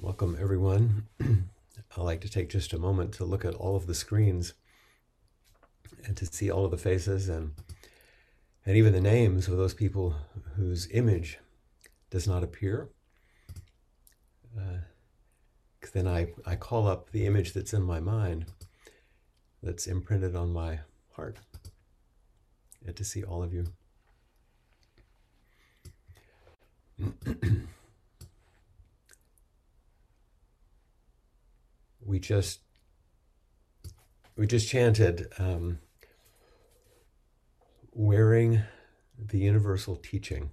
Welcome, everyone. I'd like to take just a moment to look at all of the screens and to see all of the faces and and even the names of those people whose image does not appear. Uh, then I, I call up the image that's in my mind, that's imprinted on my heart, and to see all of you. we just we just chanted um, wearing the universal teaching.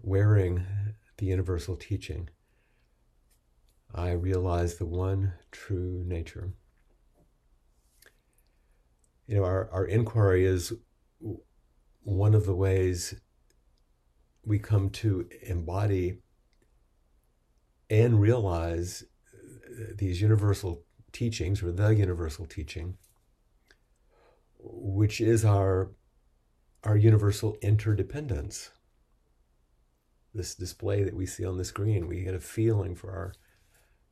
Wearing the universal teaching. I realize the one true nature. You know our, our inquiry is one of the ways we come to embody and realize uh, these universal teachings or the universal teaching which is our our universal interdependence. This display that we see on the screen we get a feeling for our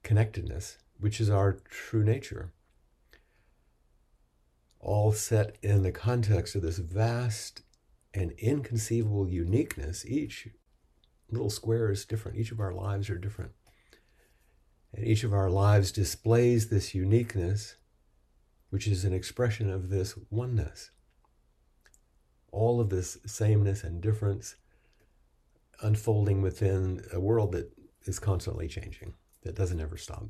connectedness which is our true nature. All set in the context of this vast and inconceivable uniqueness each little square is different. Each of our lives are different and each of our lives displays this uniqueness, which is an expression of this oneness. All of this sameness and difference unfolding within a world that is constantly changing, that doesn't ever stop.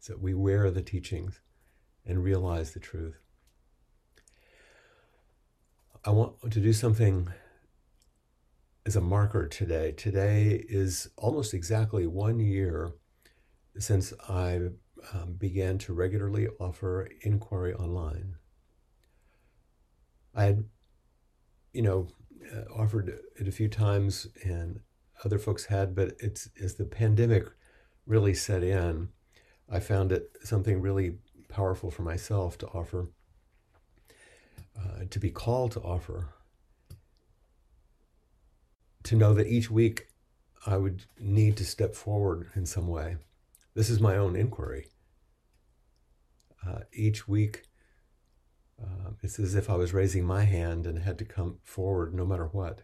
So we wear the teachings and realize the truth. I want to do something as a marker today. Today is almost exactly one year since I um, began to regularly offer inquiry online. I had, you know, uh, offered it a few times and other folks had, but it's as the pandemic really set in, I found it something really powerful for myself to offer, uh, to be called to offer to know that each week I would need to step forward in some way. This is my own inquiry. Uh, each week, uh, it's as if I was raising my hand and had to come forward no matter what.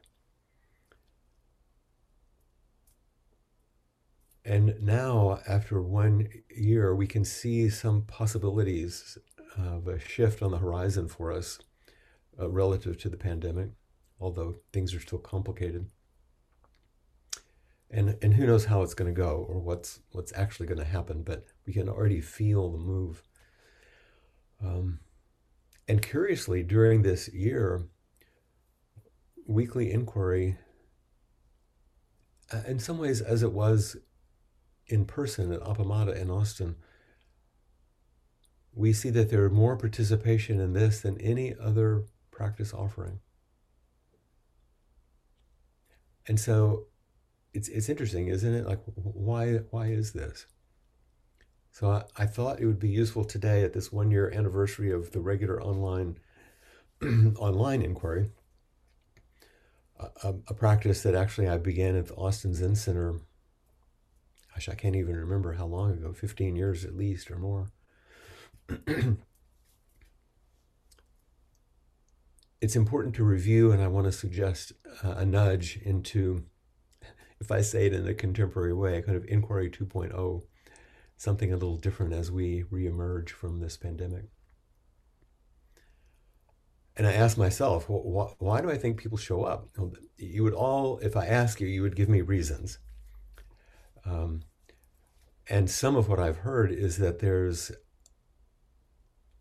And now, after one year, we can see some possibilities of a shift on the horizon for us uh, relative to the pandemic, although things are still complicated and and who knows how it's going to go or what's what's actually going to happen but we can already feel the move. Um, and curiously during this year weekly inquiry uh, in some ways as it was in person at Appamada in Austin we see that there is more participation in this than any other practice offering. And so it's it's interesting, isn't it? Like why why is this? So I, I thought it would be useful today at this one year anniversary of the regular online online inquiry. A, a, practice that actually I began at the Austin Zen Center. Gosh, I can't even remember how long ago, 15 years at least or more. it's important to review, and I want to suggest a nudge into, if I say it in a contemporary way, kind of inquiry 2.0, something a little different as we reemerge from this pandemic. And I asked myself, well, wh- why do I think people show up? You would all, if I ask you, you would give me reasons. Um, and some of what I've heard is that there's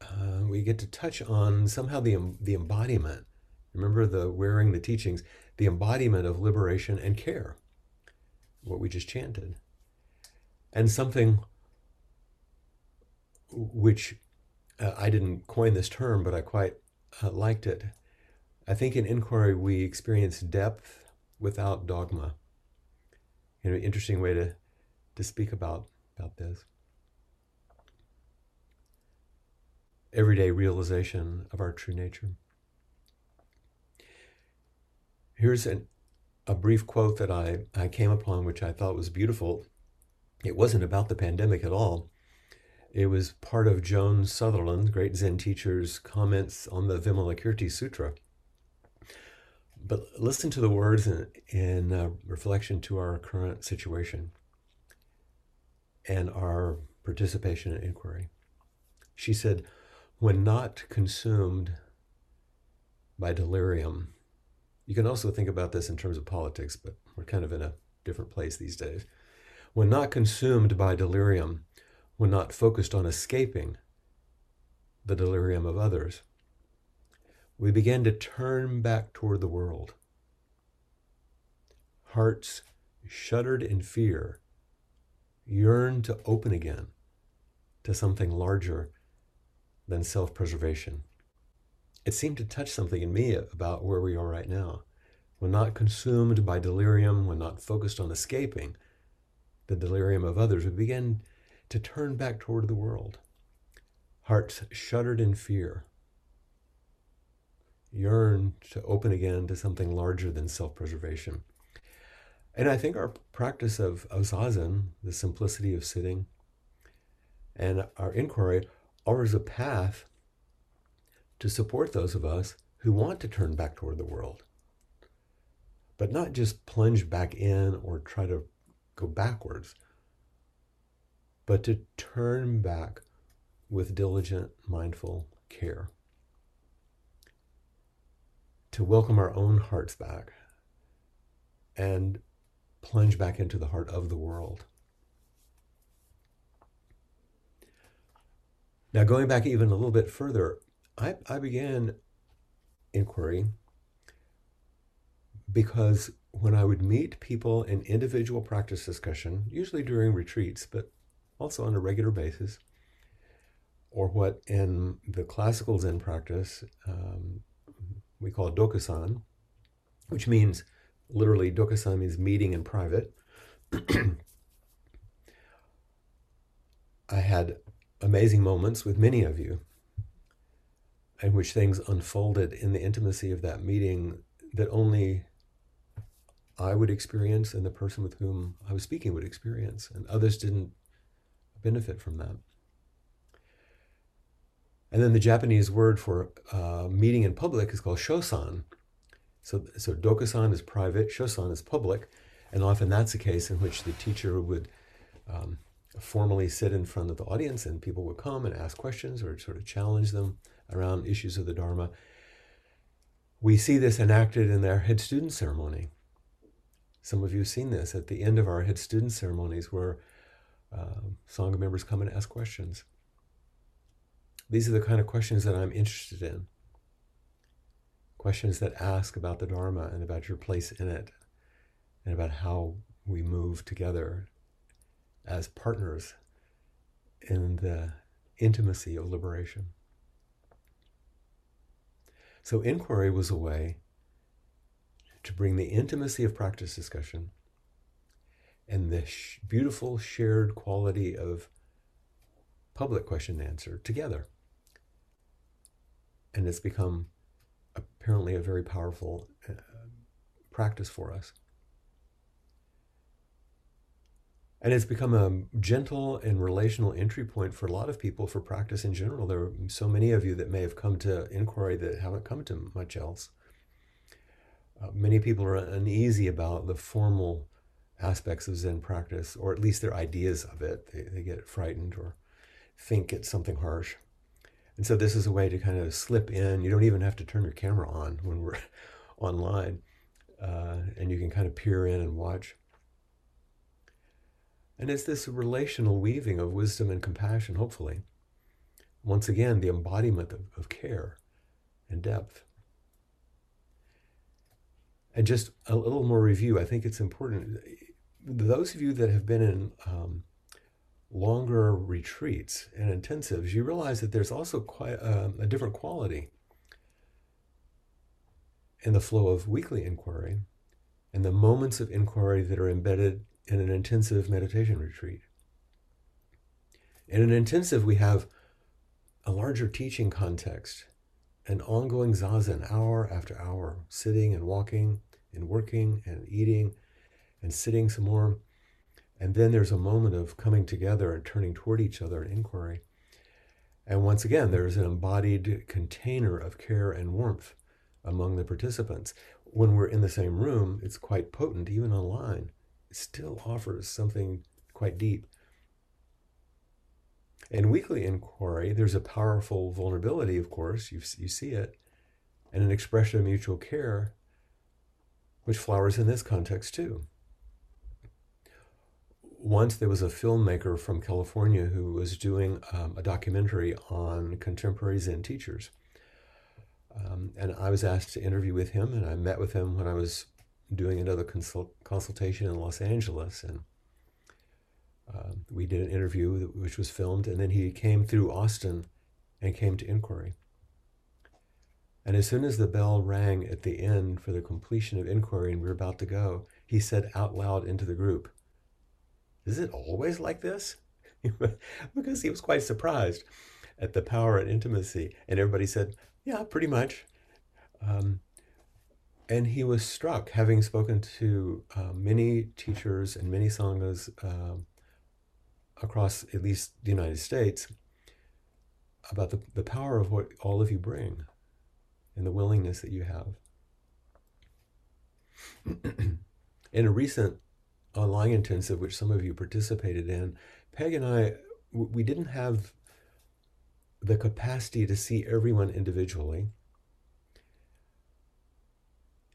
uh, we get to touch on somehow the the embodiment. Remember the wearing the teachings, the embodiment of liberation and care. What we just chanted, and something which uh, I didn't coin this term, but I quite uh, liked it. I think in inquiry we experience depth without dogma. You know, interesting way to to speak about about this. everyday realization of our true nature. Here's an, a brief quote that I, I came upon, which I thought was beautiful. It wasn't about the pandemic at all. It was part of Joan Sutherland, great Zen teacher's comments on the Vimalakirti Sutra. But listen to the words in, in uh, reflection to our current situation and our participation in inquiry. She said, when not consumed by delirium. You can also think about this in terms of politics, but we're kind of in a different place these days. When not consumed by delirium, when not focused on escaping the delirium of others, we begin to turn back toward the world. Hearts shuddered in fear yearn to open again to something larger than self preservation. It seemed to touch something in me about where we are right now. When not consumed by delirium, when not focused on escaping the delirium of others, we begin to turn back toward the world. Hearts shuddered in fear, yearn to open again to something larger than self preservation. And I think our practice of, of zazen, the simplicity of sitting, and our inquiry offers a path to support those of us who want to turn back toward the world, but not just plunge back in or try to go backwards, but to turn back with diligent, mindful care. To welcome our own hearts back and plunge back into the heart of the world. Now, going back even a little bit further, I, I began inquiry because when I would meet people in individual practice discussion, usually during retreats, but also on a regular basis, or what in the classical Zen practice um, we call dokusan, which means literally dokusan means meeting in private. I had amazing moments with many of you in which things unfolded in the intimacy of that meeting that only I would experience and the person with whom I was speaking would experience, and others didn't benefit from that. And then the Japanese word for uh, meeting in public is called shosan. So, so dokusan is private, shosan is public, and often that's a case in which the teacher would um, formally sit in front of the audience and people would come and ask questions or sort of challenge them around issues of the Dharma. We see this enacted in their head student ceremony. Some of you have seen this at the end of our head student ceremonies where uh, Sangha members come and ask questions. These are the kind of questions that I'm interested in. Questions that ask about the Dharma and about your place in it and about how we move together as partners in the intimacy of liberation. So, inquiry was a way to bring the intimacy of practice discussion and the sh- beautiful shared quality of public question and answer together. And it's become apparently a very powerful uh, practice for us. And it's become a gentle and relational entry point for a lot of people for practice in general. There are so many of you that may have come to inquiry that haven't come to much else. Uh, many people are uneasy about the formal aspects of Zen practice, or at least their ideas of it. They, they get frightened or think it's something harsh. And so this is a way to kind of slip in. You don't even have to turn your camera on when we're online, uh, and you can kind of peer in and watch. And it's this relational weaving of wisdom and compassion, hopefully. Once again, the embodiment of, of care and depth. And just a little more review, I think it's important. Those of you that have been in um, longer retreats and intensives, you realize that there's also quite uh, a different quality in the flow of weekly inquiry and the moments of inquiry that are embedded in an intensive meditation retreat. In an intensive, we have a larger teaching context, an ongoing zazen, hour after hour, sitting and walking and working and eating and sitting some more. And then there's a moment of coming together and turning toward each other in inquiry. And once again, there's an embodied container of care and warmth among the participants. When we're in the same room, it's quite potent, even online still offers something quite deep. In weekly inquiry, there's a powerful vulnerability, of course, you, you see it, and an expression of mutual care, which flowers in this context too. Once there was a filmmaker from California who was doing um, a documentary on contemporary Zen teachers. Um, and I was asked to interview with him, and I met with him when I was doing another consult- consultation in Los Angeles, and uh, we did an interview which was filmed, and then he came through Austin and came to inquiry. And as soon as the bell rang at the end for the completion of inquiry and we were about to go, he said out loud into the group, Is it always like this? because he was quite surprised at the power and intimacy. And everybody said, Yeah, pretty much. Um, and he was struck, having spoken to uh, many teachers and many sanghas uh, across at least the United States, about the, the power of what all of you bring and the willingness that you have. in a recent online intensive, which some of you participated in, Peg and I, we didn't have the capacity to see everyone individually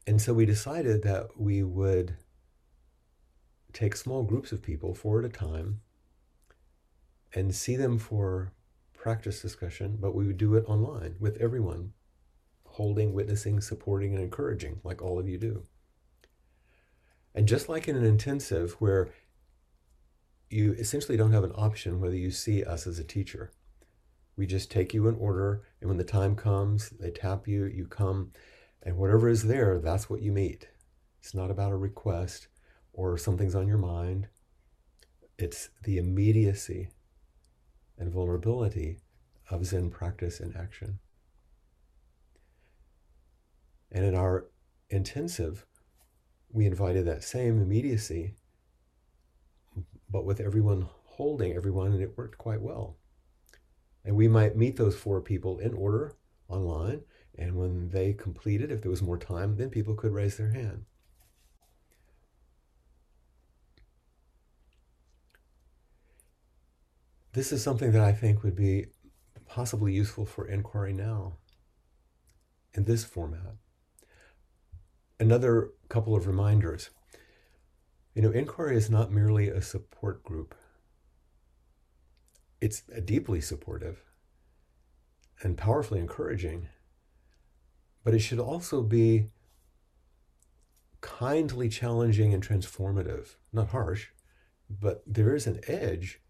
and so we decided that we would take small groups of people, four at a time, and see them for practice discussion, but we would do it online with everyone, holding, witnessing, supporting, and encouraging, like all of you do. And just like in an intensive where you essentially don't have an option whether you see us as a teacher. We just take you in order, and when the time comes, they tap you, you come, and whatever is there, that's what you meet. It's not about a request or something's on your mind. It's the immediacy and vulnerability of Zen practice and action. And in our intensive, we invited that same immediacy, but with everyone holding everyone, and it worked quite well. And we might meet those four people in order online, and when they completed, if there was more time, then people could raise their hand. This is something that I think would be possibly useful for inquiry now in this format. Another couple of reminders. You know, inquiry is not merely a support group. It's deeply supportive and powerfully encouraging but it should also be kindly challenging and transformative, not harsh, but there is an edge,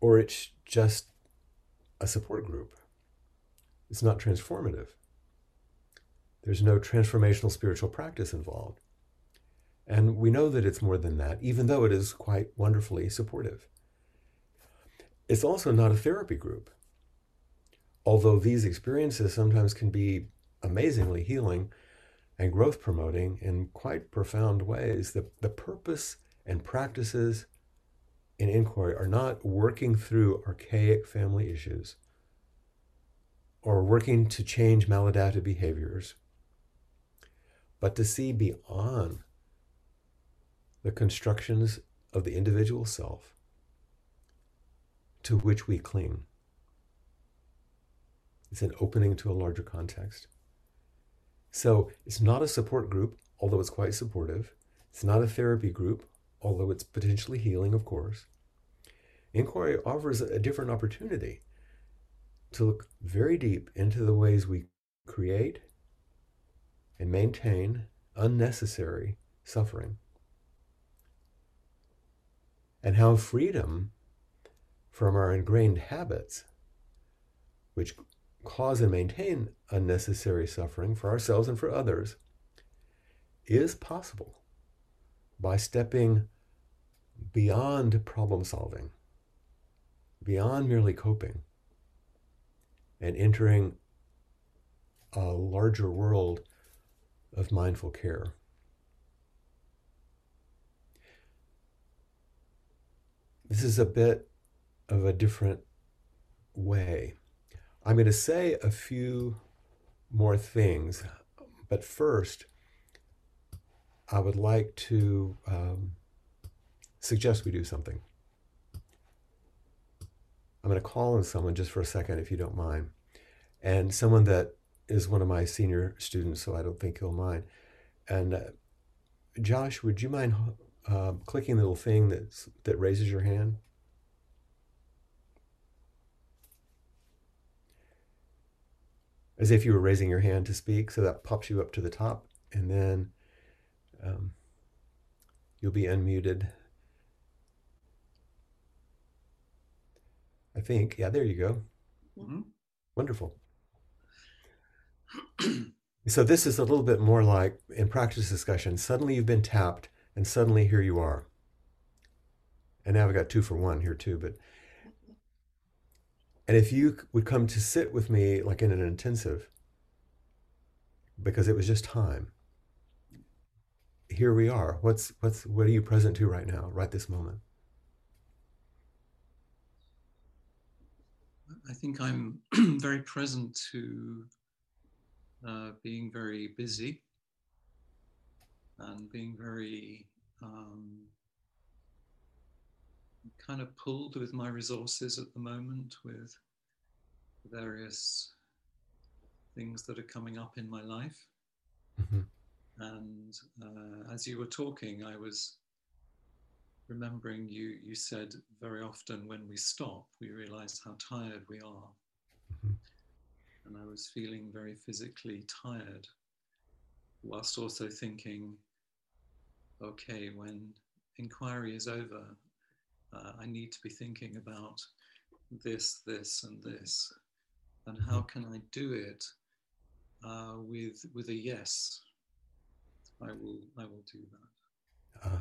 or it's just a support group. It's not transformative. There's no transformational spiritual practice involved. And we know that it's more than that, even though it is quite wonderfully supportive. It's also not a therapy group although these experiences sometimes can be amazingly healing and growth promoting in quite profound ways, the, the purpose and practices in inquiry are not working through archaic family issues or working to change maladaptive behaviors, but to see beyond the constructions of the individual self to which we cling. It's an opening to a larger context. So it's not a support group, although it's quite supportive. It's not a therapy group, although it's potentially healing, of course. Inquiry offers a different opportunity to look very deep into the ways we create and maintain unnecessary suffering and how freedom from our ingrained habits, which cause and maintain unnecessary suffering for ourselves and for others, is possible by stepping beyond problem solving, beyond merely coping, and entering a larger world of mindful care. This is a bit of a different way. I'm going to say a few more things, but first, I would like to um, suggest we do something. I'm going to call on someone just for a second, if you don't mind, and someone that is one of my senior students, so I don't think he'll mind. And uh, Josh, would you mind uh, clicking the little thing that's, that raises your hand? As if you were raising your hand to speak, so that pops you up to the top, and then um, you'll be unmuted. I think. Yeah, there you go. Mm-hmm. Wonderful. so this is a little bit more like in practice discussion. Suddenly you've been tapped, and suddenly here you are. And now I've got two for one here too. But and if you would come to sit with me like in an intensive, because it was just time. Here we are. What's what's what are you present to right now, right this moment? I think I'm very present to uh, being very busy and being very um, kind of pulled with my resources at the moment with various things that are coming up in my life. Mm-hmm. And uh, as you were talking, I was remembering you you said very often when we stop we realize how tired we are mm-hmm. and i was feeling very physically tired whilst also thinking okay when inquiry is over uh, i need to be thinking about this this and this and how mm-hmm. can i do it uh, with with a yes i will i will do that uh,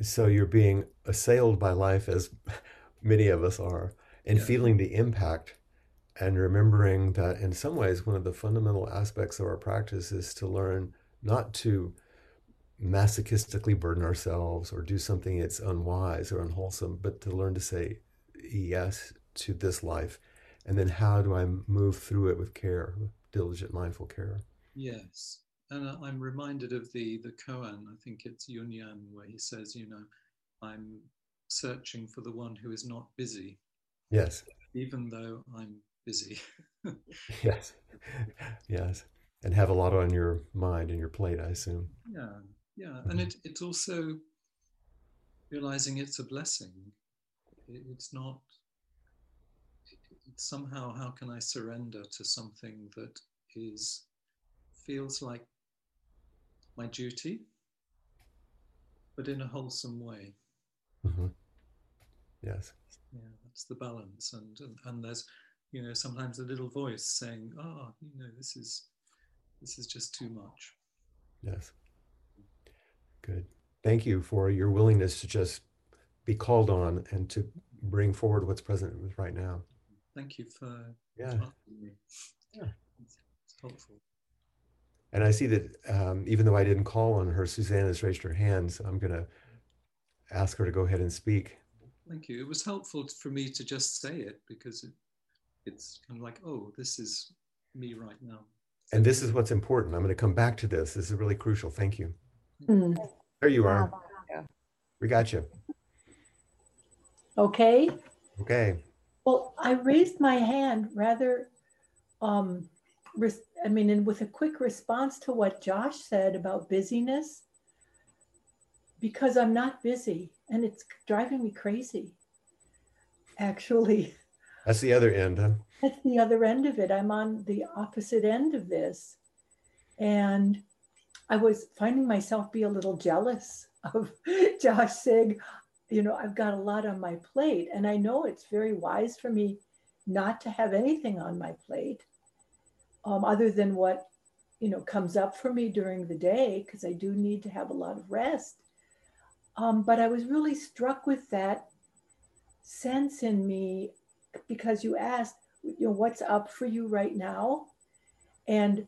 so you're being assailed by life as many of us are and yeah. feeling the impact and remembering that in some ways one of the fundamental aspects of our practice is to learn not to masochistically burden ourselves or do something that's unwise or unwholesome but to learn to say yes to this life and then how do i move through it with care with diligent mindful care yes and uh, I'm reminded of the the koan. I think it's Yunyan, where he says, you know, I'm searching for the one who is not busy. Yes. Even though I'm busy. yes. Yes. And have a lot on your mind and your plate, I assume. Yeah. Yeah. And it, it's also realizing it's a blessing. It, it's not, it's somehow, how can I surrender to something that is, feels like my duty, but in a wholesome way. Mm-hmm. Yes. Yeah, that's the balance, and, and and there's, you know, sometimes a little voice saying, "Oh, you know, this is, this is just too much." Yes. Good. Thank you for your willingness to just be called on and to bring forward what's present right now. Thank you for yeah. Yeah. It's, it's helpful. And I see that um, even though I didn't call on her, Suzanne has raised her hand. So I'm going to ask her to go ahead and speak. Thank you. It was helpful for me to just say it because it, it's kind of like, oh, this is me right now. And this is what's important. I'm going to come back to this. This is really crucial. Thank you. Mm. There you are. We got you. Okay. Okay. Well, I raised my hand rather, um, I mean, and with a quick response to what Josh said about busyness, because I'm not busy and it's driving me crazy. Actually, that's the other end. Huh? That's the other end of it. I'm on the opposite end of this. And I was finding myself be a little jealous of Josh saying, you know, I've got a lot on my plate. And I know it's very wise for me not to have anything on my plate um, other than what, you know, comes up for me during the day, because I do need to have a lot of rest. Um, but I was really struck with that sense in me because you asked, you know, what's up for you right now? And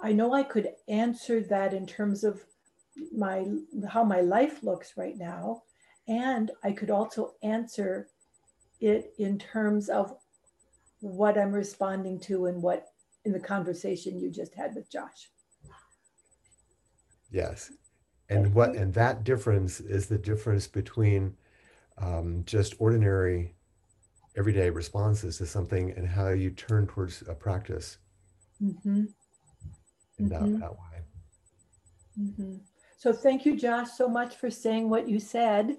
I know I could answer that in terms of my how my life looks right now and I could also answer it in terms of what I'm responding to and what in the conversation you just had with Josh. Yes. And what and that difference is the difference between um, just ordinary everyday responses to something and how you turn towards a practice mm-hmm. In mm-hmm. That, that way. Mm-hmm. So thank you, Josh, so much for saying what you said,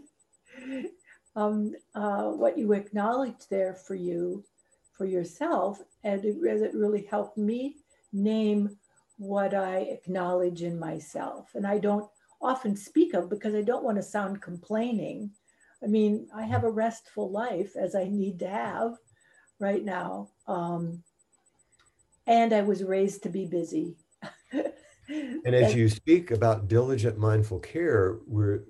um, uh, what you acknowledged there for you, for yourself, and it, it really helped me name what I acknowledge in myself. And I don't often speak of because I don't want to sound complaining. I mean, I have a restful life as I need to have right now. Um, and I was raised to be busy. And as you speak about diligent mindful care, we're,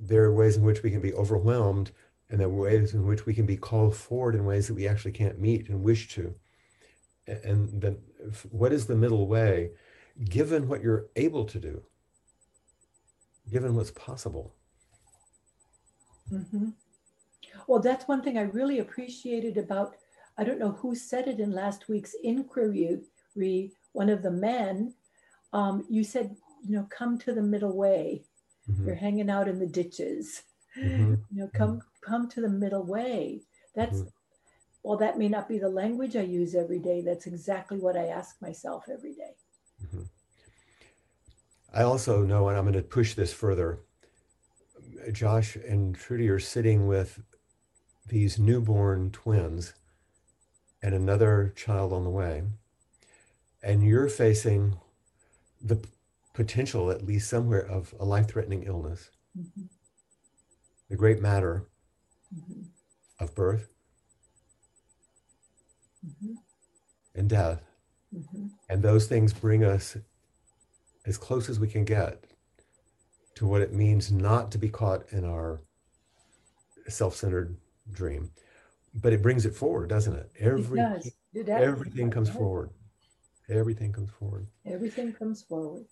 there are ways in which we can be overwhelmed and there are ways in which we can be called forward in ways that we actually can't meet and wish to. And then what is the middle way, given what you're able to do, given what's possible? Mm-hmm. Well, that's one thing I really appreciated about, I don't know who said it in last week's inquiry, one of the men. Um, you said, you know, come to the middle way. Mm-hmm. You're hanging out in the ditches. Mm-hmm. You know, come come to the middle way. That's mm-hmm. well, that may not be the language I use every day. That's exactly what I ask myself every day. Mm-hmm. I also know, and I'm going to push this further. Josh and Trudy are sitting with these newborn twins and another child on the way. And you're facing the potential, at least somewhere, of a life threatening illness. Mm-hmm. The great matter mm-hmm. of birth mm-hmm. and death. Mm-hmm. And those things bring us as close as we can get to what it means not to be caught in our self-centered dream but it brings it forward doesn't it every it it everything comes forward everything comes forward. Everything comes forward.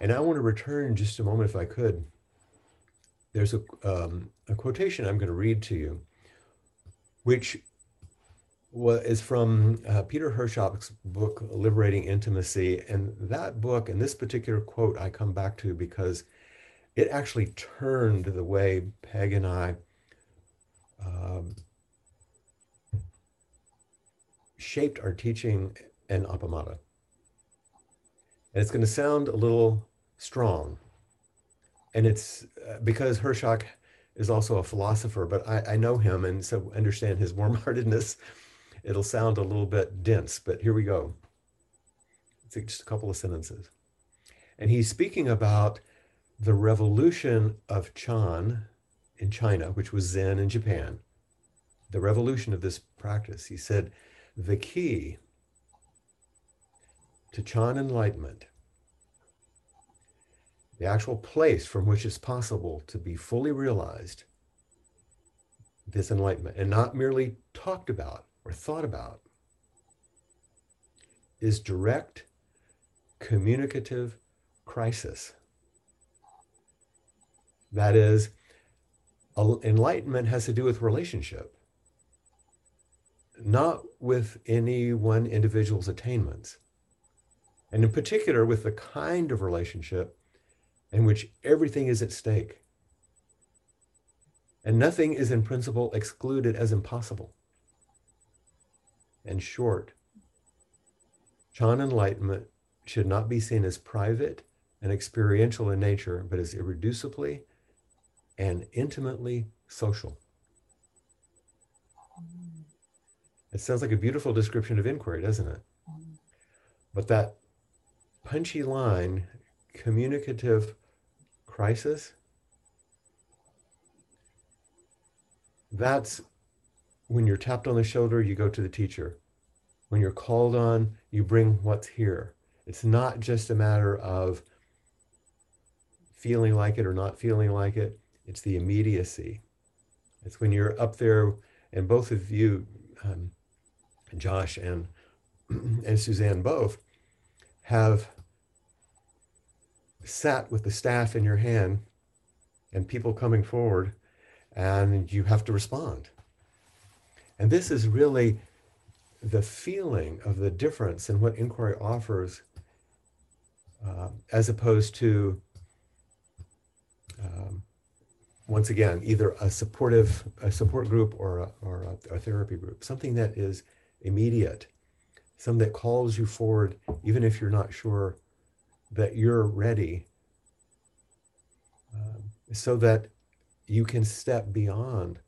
And i want to return just a moment if i could. There's a, um, a quotation i'm going to read to you which is from uh, peter hershock's book liberating intimacy. And that book and this particular quote i come back to because it actually turned the way Peg and I um, shaped our teaching in Appamada. And it's going to sound a little strong. And it's uh, because Hershock is also a philosopher, but I, I know him and so understand his warm heartedness. It'll sound a little bit dense, but here we go. It's just a couple of sentences. And he's speaking about the revolution of Chan in China, which was Zen in Japan, the revolution of this practice, he said, the key to Chan enlightenment, the actual place from which it's possible to be fully realized, this enlightenment, and not merely talked about or thought about, is direct communicative crisis. That is, enlightenment has to do with relationship, not with any one individual's attainments. And in particular, with the kind of relationship in which everything is at stake. And nothing is in principle excluded as impossible. In short, Chan enlightenment should not be seen as private and experiential in nature, but as irreducibly and intimately social. It sounds like a beautiful description of inquiry, doesn't it? Um. But that punchy line, communicative crisis, that's when you're tapped on the shoulder, you go to the teacher. When you're called on, you bring what's here. It's not just a matter of feeling like it or not feeling like it. It's the immediacy. It's when you're up there, and both of you, um, Josh and and Suzanne both, have sat with the staff in your hand and people coming forward, and you have to respond. And this is really the feeling of the difference in what inquiry offers, uh, as opposed to um, once again, either a supportive, a support group or a, or a, a therapy group, something that is immediate, something that calls you forward, even if you're not sure that you're ready, um, so that you can step beyond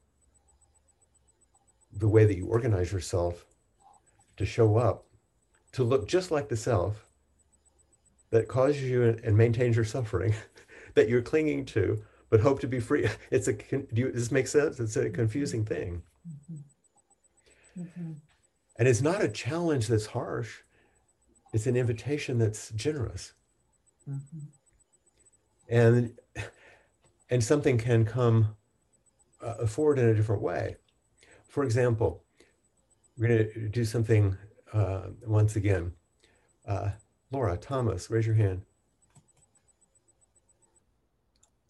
the way that you organize yourself to show up, to look just like the self that causes you and maintains your suffering that you're clinging to but hope to be free. It's a, do you, does this make sense? It's a mm-hmm. confusing thing. Mm-hmm. Mm-hmm. And it's not a challenge that's harsh. It's an invitation that's generous. Mm-hmm. And, and something can come uh, forward in a different way. For example, we're going to do something uh, once again. Uh, Laura, Thomas, raise your hand.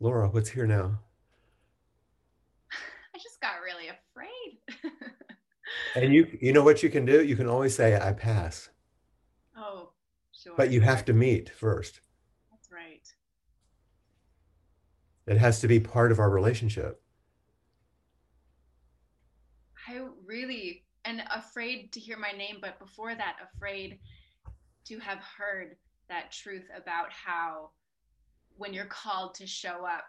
Laura, what's here now? I just got really afraid. And you you know what you can do? You can always say I pass. Oh, sure. But you have to meet first. That's right. It has to be part of our relationship. I really and afraid to hear my name, but before that, afraid to have heard that truth about how when you're called to show up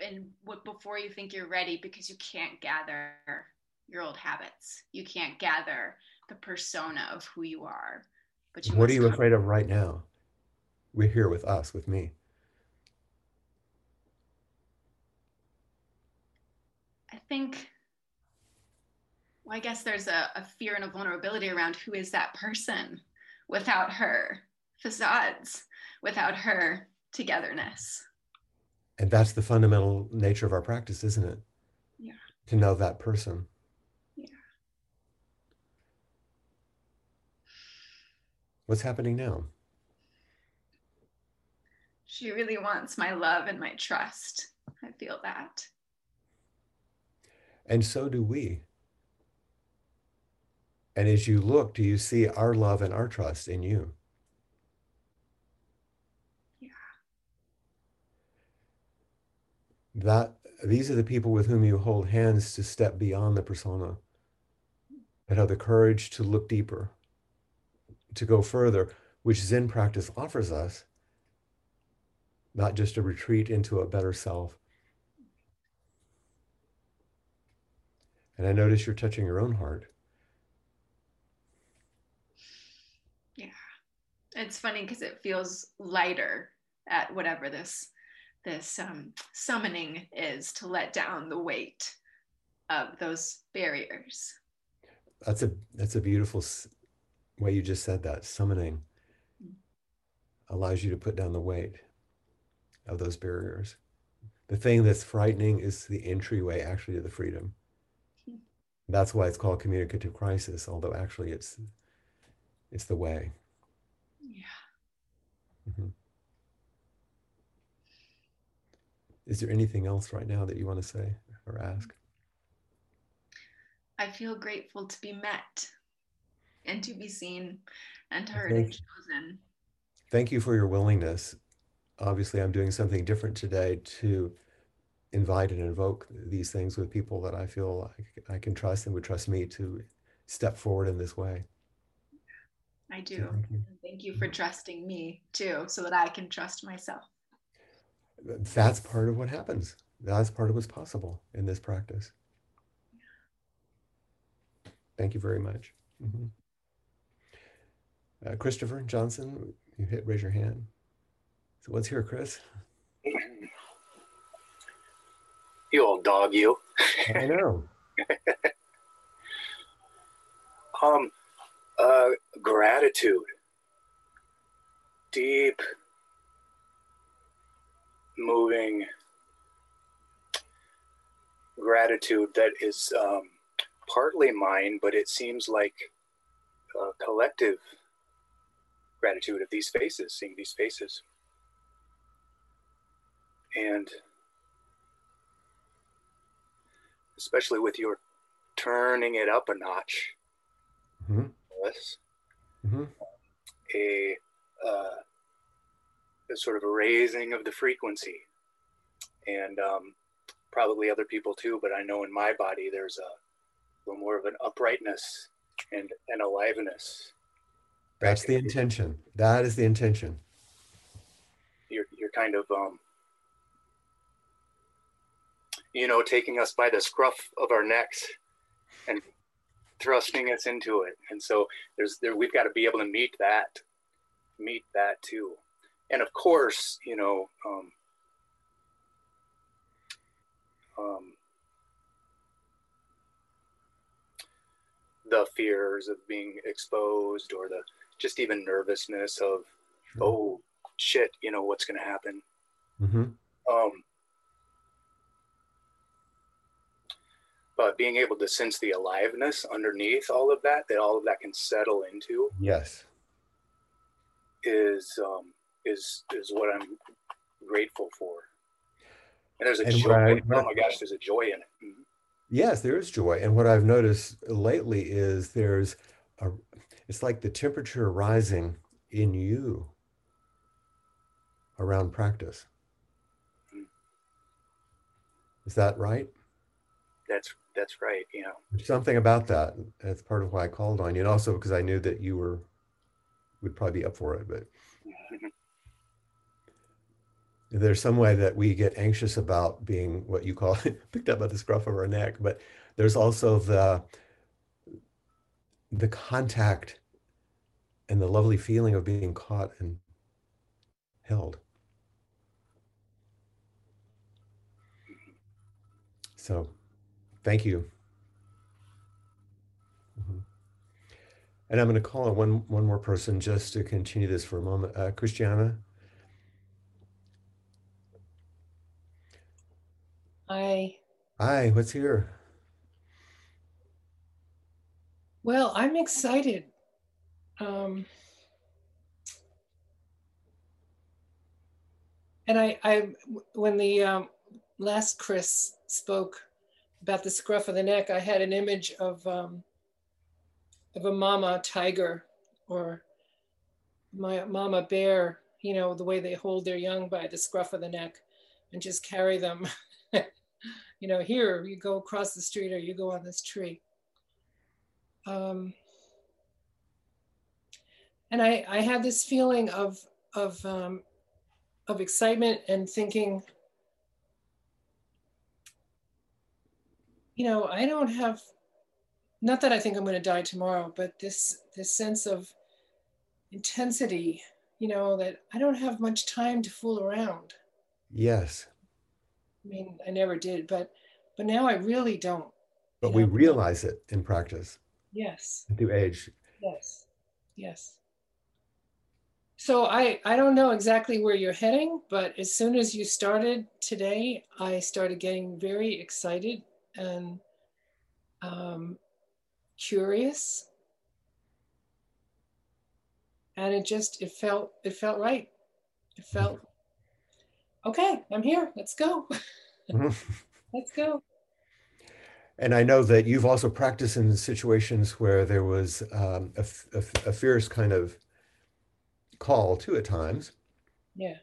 and what before you think you're ready because you can't gather your old habits you can't gather the persona of who you are but you what are you come. afraid of right now we're here with us with me i think well i guess there's a, a fear and a vulnerability around who is that person without her facades without her togetherness. And that's the fundamental nature of our practice, isn't it? Yeah. To know that person. Yeah. What's happening now? She really wants my love and my trust. I feel that. And so do we. And as you look, do you see our love and our trust in you? Yeah. That these are the people with whom you hold hands to step beyond the persona that have the courage to look deeper to go further which zen practice offers us not just a retreat into a better self. And i notice you're touching your own heart. Yeah. It's funny because it feels lighter at whatever this this um, summoning is to let down the weight of those barriers. That's a that's a beautiful way you just said that. Summoning allows you to put down the weight of those barriers. The thing that's frightening is the entryway actually to the freedom. That's why it's called communicative crisis, although actually it's it's the way. Yeah. Mm-hmm. is there anything else right now that you want to say or ask? I feel grateful to be met and to be seen and heard and chosen. Thank you for your willingness. Obviously, I'm doing something different today to invite and invoke these things with people that I feel I, I can trust and would trust me to step forward in this way. I do. So thank, you. thank you for trusting me too, so that I can trust myself. That's part of what happens. That's part of what's possible in this practice. Thank you very much. Mm-hmm. Uh, Christopher Johnson, you hit raise your hand. So what's here, Chris? You old dog, you. I know. um, uh, gratitude, deep, moving gratitude that is um, partly mine, but it seems like a collective gratitude of these faces, seeing these faces. And especially with your turning it up a notch, mm-hmm. mm-hmm. a, uh, a sort of a raising of the frequency. And um, probably other people too, but I know in my body there's a little more of an uprightness and an aliveness. That's the intention. That is the intention. You're you're kind of um, you know, taking us by the scruff of our necks and thrusting us into it. And so there's there we've got to be able to meet that, meet that too. And of course, you know, um, um, the fears of being exposed or the just even nervousness of sure. oh shit you know what's going to happen mm-hmm. um, but being able to sense the aliveness underneath all of that that all of that can settle into yes is um, is is what i'm grateful for and there's a and joy I, oh my gosh there's a joy in it mm-hmm. Yes, there is joy. And what I've noticed lately is there's a, it's like the temperature rising in you around practice. Is that right? That's that's right. Yeah. There's something about that. That's part of why I called on you, and also because I knew that you were would probably be up for it. But mm-hmm. there's some way that we get anxious about being what you call picked up by the scruff of our neck but there's also the the contact and the lovely feeling of being caught and held so thank you mm-hmm. and i'm going to call on one one more person just to continue this for a moment uh, christiana Hi. Hi, what's here? Well, I'm excited. Um, and I, I, when the um, last Chris spoke about the scruff of the neck, I had an image of um, of a mama tiger or my mama bear. You know the way they hold their young by the scruff of the neck and just carry them you know, here you go across the street or you go on this tree. Um, and I, I had this feeling of, of, um, of excitement and thinking, you know, I don't have, not that I think I'm going to die tomorrow, but this, this sense of intensity, you know, that I don't have much time to fool around. Yes. I mean, I never did, but but now I really don't. But we know? realize it in practice. Yes. Through age. Yes. Yes. So I I don't know exactly where you're heading, but as soon as you started today, I started getting very excited and um, curious, and it just it felt it felt right. It felt okay, I'm here. Let's go. Let's go. And I know that you've also practiced in situations where there was um, a, a, a, fierce kind of call to at times. Yeah.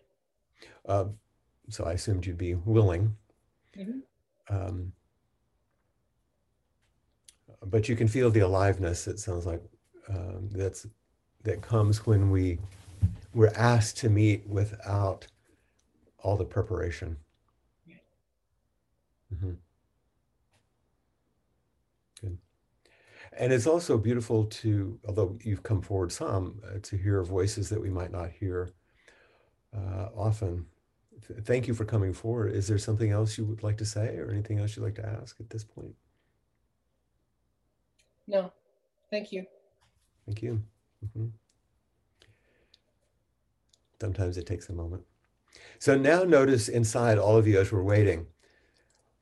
Uh, so I assumed you'd be willing. Mm-hmm. Um, but you can feel the aliveness. It sounds like um, that's that comes when we we're asked to meet without all the preparation. Mm-hmm. Good. And it's also beautiful to, although you've come forward some, uh, to hear voices that we might not hear uh, often. Thank you for coming forward. Is there something else you would like to say or anything else you'd like to ask at this point? No, thank you. Thank you. Mm-hmm. Sometimes it takes a moment. So now notice inside all of you as we're waiting.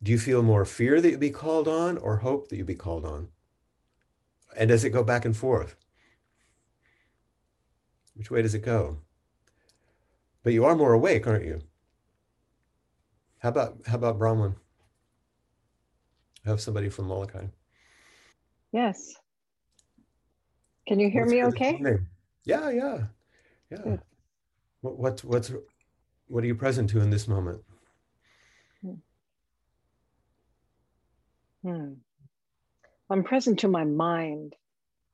Do you feel more fear that you be called on or hope that you be called on? And does it go back and forth? Which way does it go? But you are more awake, aren't you? How about how about Bronwyn? I have somebody from Molokai. Yes. Can you hear what's me okay? Yeah, yeah. Yeah. Good. What, what's what's what are you present to in this moment? Hmm. I'm present to my mind.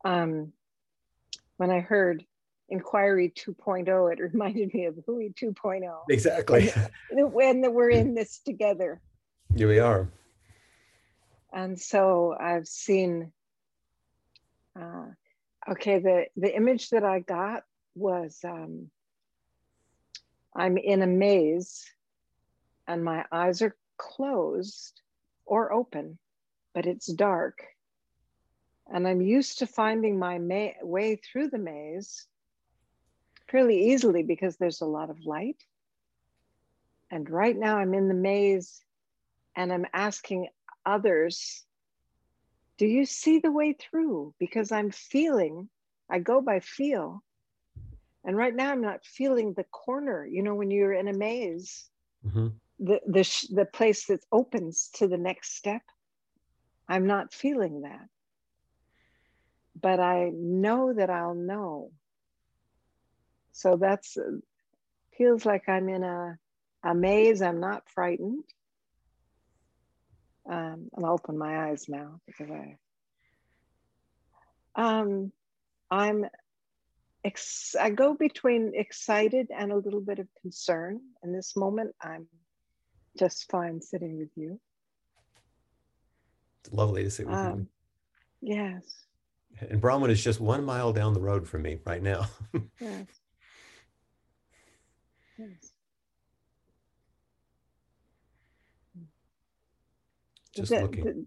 Um, when I heard Inquiry 2.0, it reminded me of Hui 2.0. Exactly. when we're in this together. Here we are. And so I've seen, uh, okay, the, the image that I got was um, I'm in a maze and my eyes are closed or open, but it's dark. And I'm used to finding my ma- way through the maze fairly easily because there's a lot of light. And right now I'm in the maze and I'm asking others, do you see the way through? Because I'm feeling, I go by feel. And right now I'm not feeling the corner, you know, when you're in a maze, mm-hmm. the, the, the place that opens to the next step. I'm not feeling that. But I know that I'll know so that's uh, feels like I'm in a, a maze. I'm not frightened. Um, I'll open my eyes now because I. Um, I'm. Ex- I go between excited and a little bit of concern. In this moment, I'm just fine sitting with you. It's lovely to sit with um, you. Yes. And Bronwyn is just one mile down the road from me right now. yes. Yes. Just the, looking. The,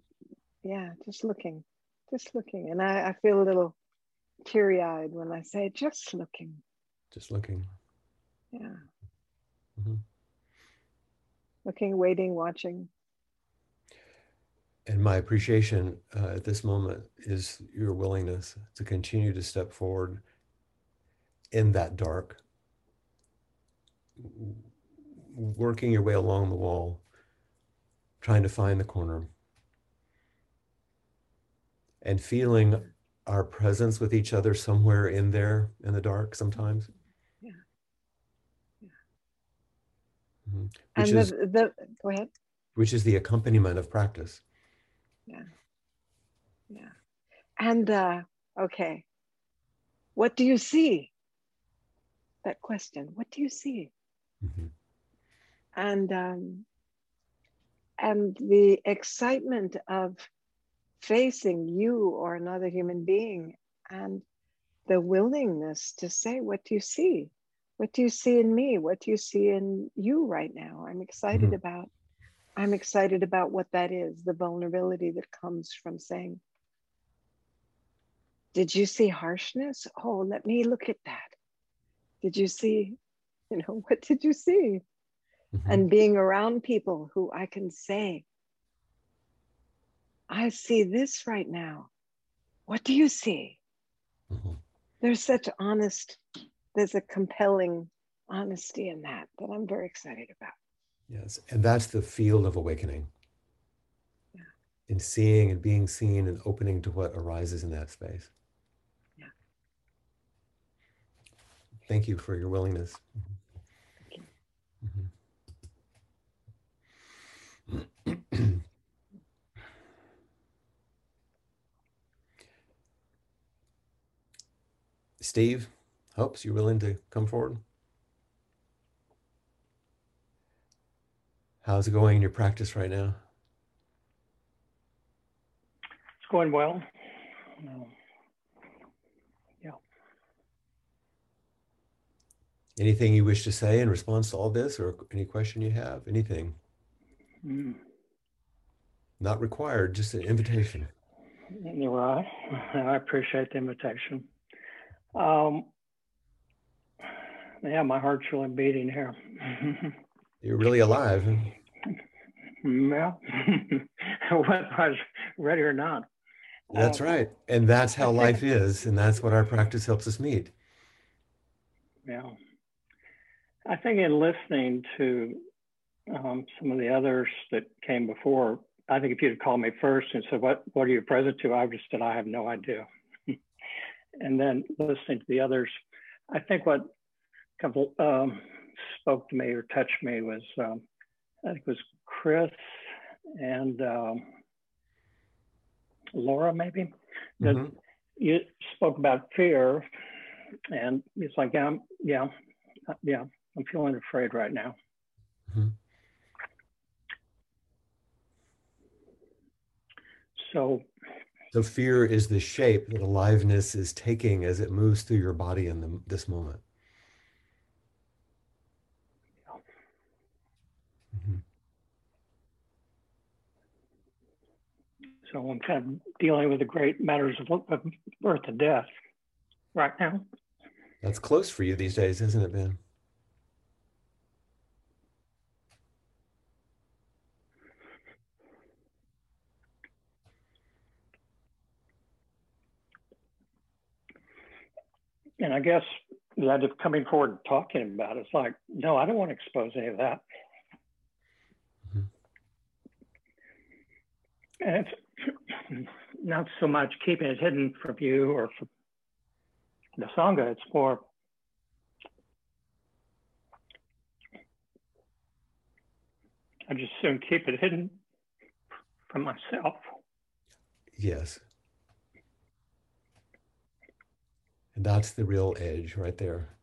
yeah, just looking, just looking. And I, I feel a little teary eyed when I say just looking. Just looking. Yeah. Mm-hmm. Looking, waiting, watching. And my appreciation uh, at this moment is your willingness to continue to step forward in that dark working your way along the wall, trying to find the corner, and feeling our presence with each other somewhere in there in the dark sometimes. Yeah. yeah. Mm-hmm. And the, is, the, go ahead. Which is the accompaniment of practice. Yeah. Yeah. And uh, okay, what do you see? That question, what do you see? Mm-hmm. And um, and the excitement of facing you or another human being and the willingness to say, What do you see? What do you see in me? What do you see in you right now? I'm excited mm-hmm. about. I'm excited about what that is, the vulnerability that comes from saying, Did you see harshness? Oh, let me look at that. Did you see you know what did you see mm-hmm. and being around people who i can say i see this right now what do you see mm-hmm. there's such honest there's a compelling honesty in that that i'm very excited about Yes, and that's the field of awakening. Yeah. In seeing and being seen and opening to what arises in that space. Yeah. Thank you for your willingness. Thank you. Mm-hmm. Steve, hopes you're willing to come forward? How's it going in your practice right now? It's going well. Um, yeah. Anything you wish to say in response to all this, or any question you have? Anything? Mm. Not required, just an invitation. You're right. I appreciate the invitation. Um, yeah, my heart's really beating here. You're really alive. Yeah, whether I was ready or not. That's uh, right. And that's how life is. And that's what our practice helps us meet. Yeah. I think in listening to um, some of the others that came before, I think if you'd called me first and said, what, what are you present to? I would just said, I have no idea. and then listening to the others, I think what um, spoke to me or touched me was um, I think it was Chris and um, Laura maybe that mm-hmm. you spoke about fear, and it's like yeah, yeah, yeah, I'm feeling afraid right now. Mm-hmm. So so fear is the shape that aliveness is taking as it moves through your body in the, this moment. So I'm kind of dealing with the great matters of birth and death right now. That's close for you these days, isn't it, Ben? and I guess that of coming forward and talking about it, it's like, no, I don't want to expose any of that. Mm-hmm. And it's not so much keeping it hidden from you or from the Sangha, it's more I just soon keep it hidden from myself. Yes. And that's the real edge right there.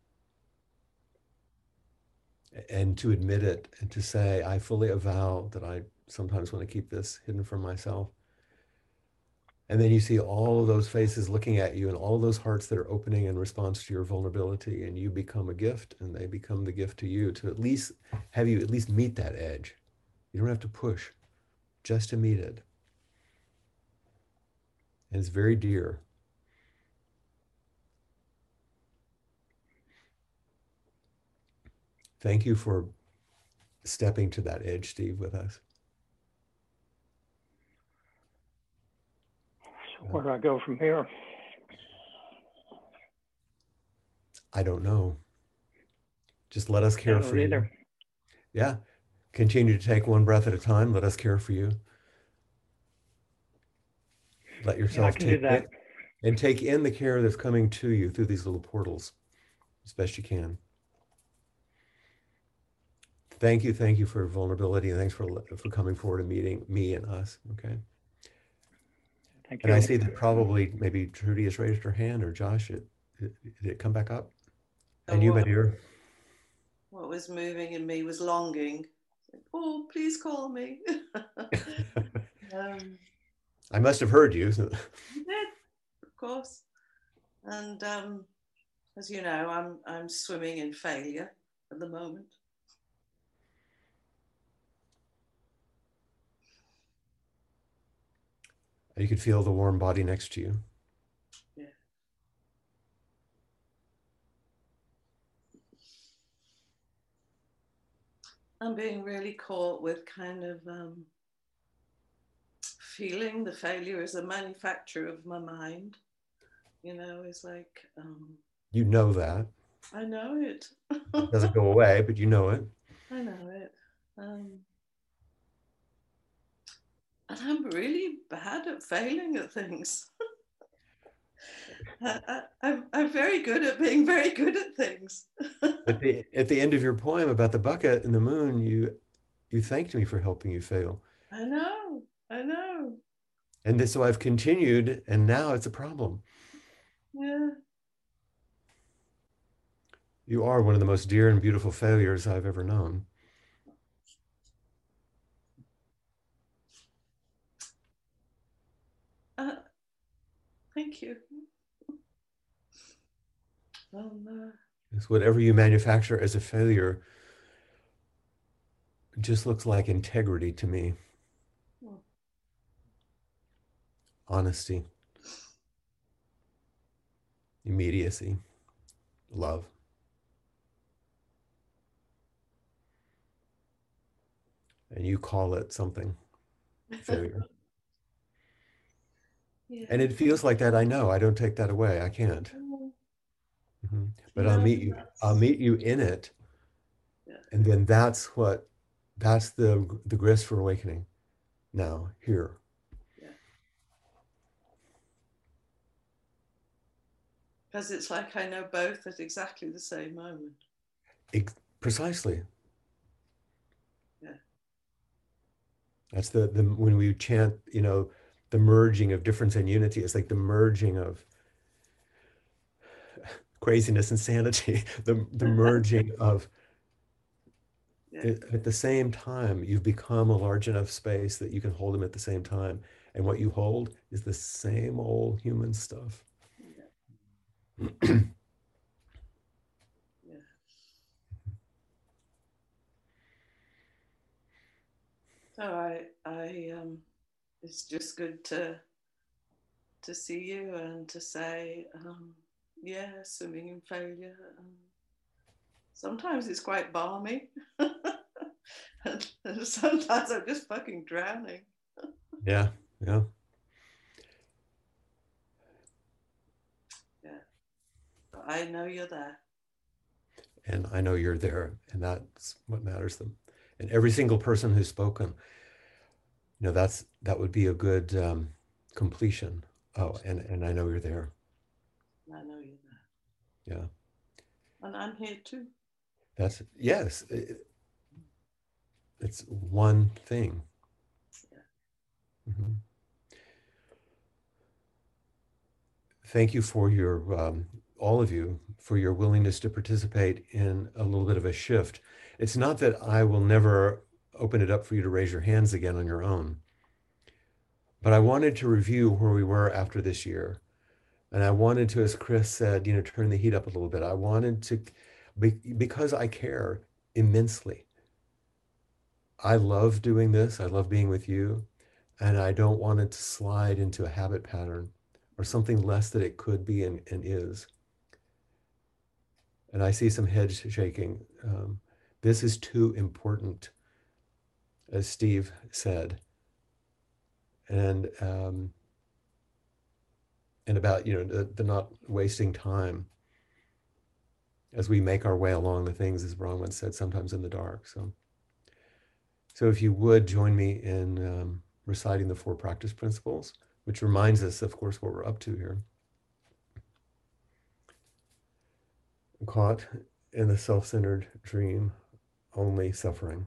And to admit it and to say, I fully avow that I sometimes want to keep this hidden from myself. And then you see all of those faces looking at you and all those hearts that are opening in response to your vulnerability. And you become a gift and they become the gift to you to at least have you at least meet that edge. You don't have to push, just to meet it. And it's very dear. Thank you for stepping to that edge, Steve, with us. So where do I go from here? I don't know. Just let us care for either. you. Yeah. Continue to take one breath at a time. Let us care for you. Let yourself yeah, take it and take in the care that's coming to you through these little portals as best you can thank you, thank you for vulnerability, and thanks for for coming forward and meeting me and us. Okay. Thank you. And I see that probably maybe Trudy has raised her hand, or Josh, it, it, did it come back up? And you, my dear. What was moving in me was longing. oh, please call me. um, I must have heard you. you did, of course. And um, as you know, I'm I'm swimming in failure at the moment. You could feel the warm body next to you. Yeah. I'm being really caught with kind of um, feeling the failure as a manufacturer of my mind. You know, it's like. Um, you know that. I know it. it doesn't go away, but you know it. I know it. Um, and I'm really bad at failing at things. I, am I'm very good at being very good at things. at the at the end of your poem about the bucket and the moon, you you thanked me for helping you fail. I know, I know. And this, so I've continued, and now it's a problem. Yeah. You are one of the most dear and beautiful failures I've ever known. Uh, thank you. Uh, it's whatever you manufacture as a failure just looks like integrity to me. Hmm. Honesty, immediacy, love. And you call it something failure. Yeah. And it feels like that. I know. I don't take that away. I can't. Mm-hmm. But I'll meet you. I'll meet you in it, yeah. and then that's what that's the the grist for awakening. Now here. Because it's like I know both at exactly the same moment. Ex- precisely. Yeah. That's the the when we chant, you know, the merging of difference and unity. It's like the merging of craziness and sanity, the, the merging of at the same time, you've become a large enough space that you can hold them at the same time. And what you hold is the same old human stuff. Yeah. So I, I, um, it's just good to, to see you and to say, um, yeah, swimming in failure. Um, sometimes it's quite balmy. and, sometimes I'm just fucking drowning. yeah, yeah. Yeah. I know you're there. And I know you're there, and that's what matters them. And every single person who's spoken, you know, that's that would be a good um, completion. Oh, and and I know you're there. I know you're there. Yeah. And I'm here too. That's yes. It, it's one thing. Yeah. Mm-hmm. Thank you for your um, all of you for your willingness to participate in a little bit of a shift. It's not that I will never open it up for you to raise your hands again on your own. But I wanted to review where we were after this year and I wanted to, as Chris said, you know, turn the heat up a little bit. I wanted to, because I care immensely. I love doing this. I love being with you. And I don't want it to slide into a habit pattern or something less that it could be and, and is. And I see some heads shaking. Um, this is too important, as Steve said. And um, and about you know the, the not wasting time as we make our way along the things as Bronwyn said sometimes in the dark. So so if you would join me in um, reciting the four practice principles which reminds us of course what we're up to here. Caught in the self-centered dream only suffering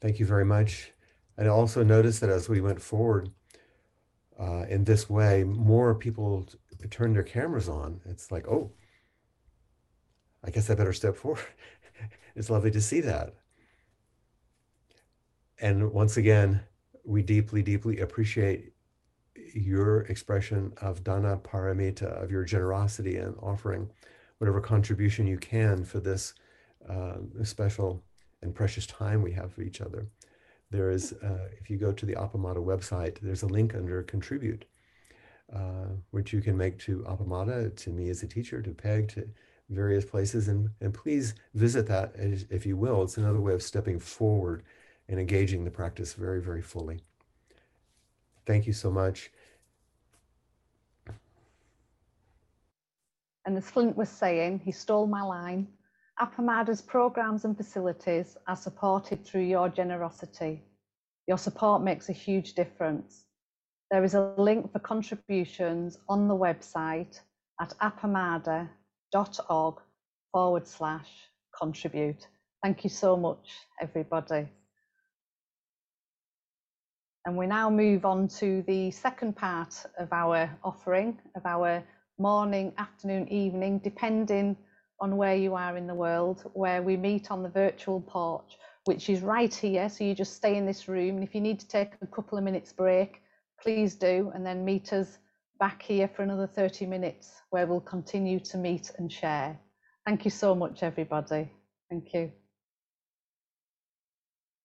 Thank you very much. And I also noticed that as we went forward uh, in this way, more people turned their cameras on. It's like, oh, I guess I better step forward. it's lovely to see that. And once again, we deeply, deeply appreciate your expression of dana paramita, of your generosity and offering whatever contribution you can for this uh, special and precious time we have for each other. There is, uh, if you go to the Appamada website, there's a link under contribute, uh, which you can make to Appamada, to me as a teacher, to Peg, to various places. And, and please visit that as, if you will. It's another way of stepping forward and engaging the practice very, very fully. Thank you so much. And as Flint was saying, he stole my line. Appamada's programs and facilities are supported through your generosity. Your support makes a huge difference. There is a link for contributions on the website at appamada.org forward slash contribute. Thank you so much, everybody. And we now move on to the second part of our offering, of our morning, afternoon, evening, depending on where you are in the world, where we meet on the virtual porch, which is right here. So you just stay in this room. And if you need to take a couple of minutes break, please do, and then meet us back here for another 30 minutes where we'll continue to meet and share. Thank you so much, everybody. Thank you.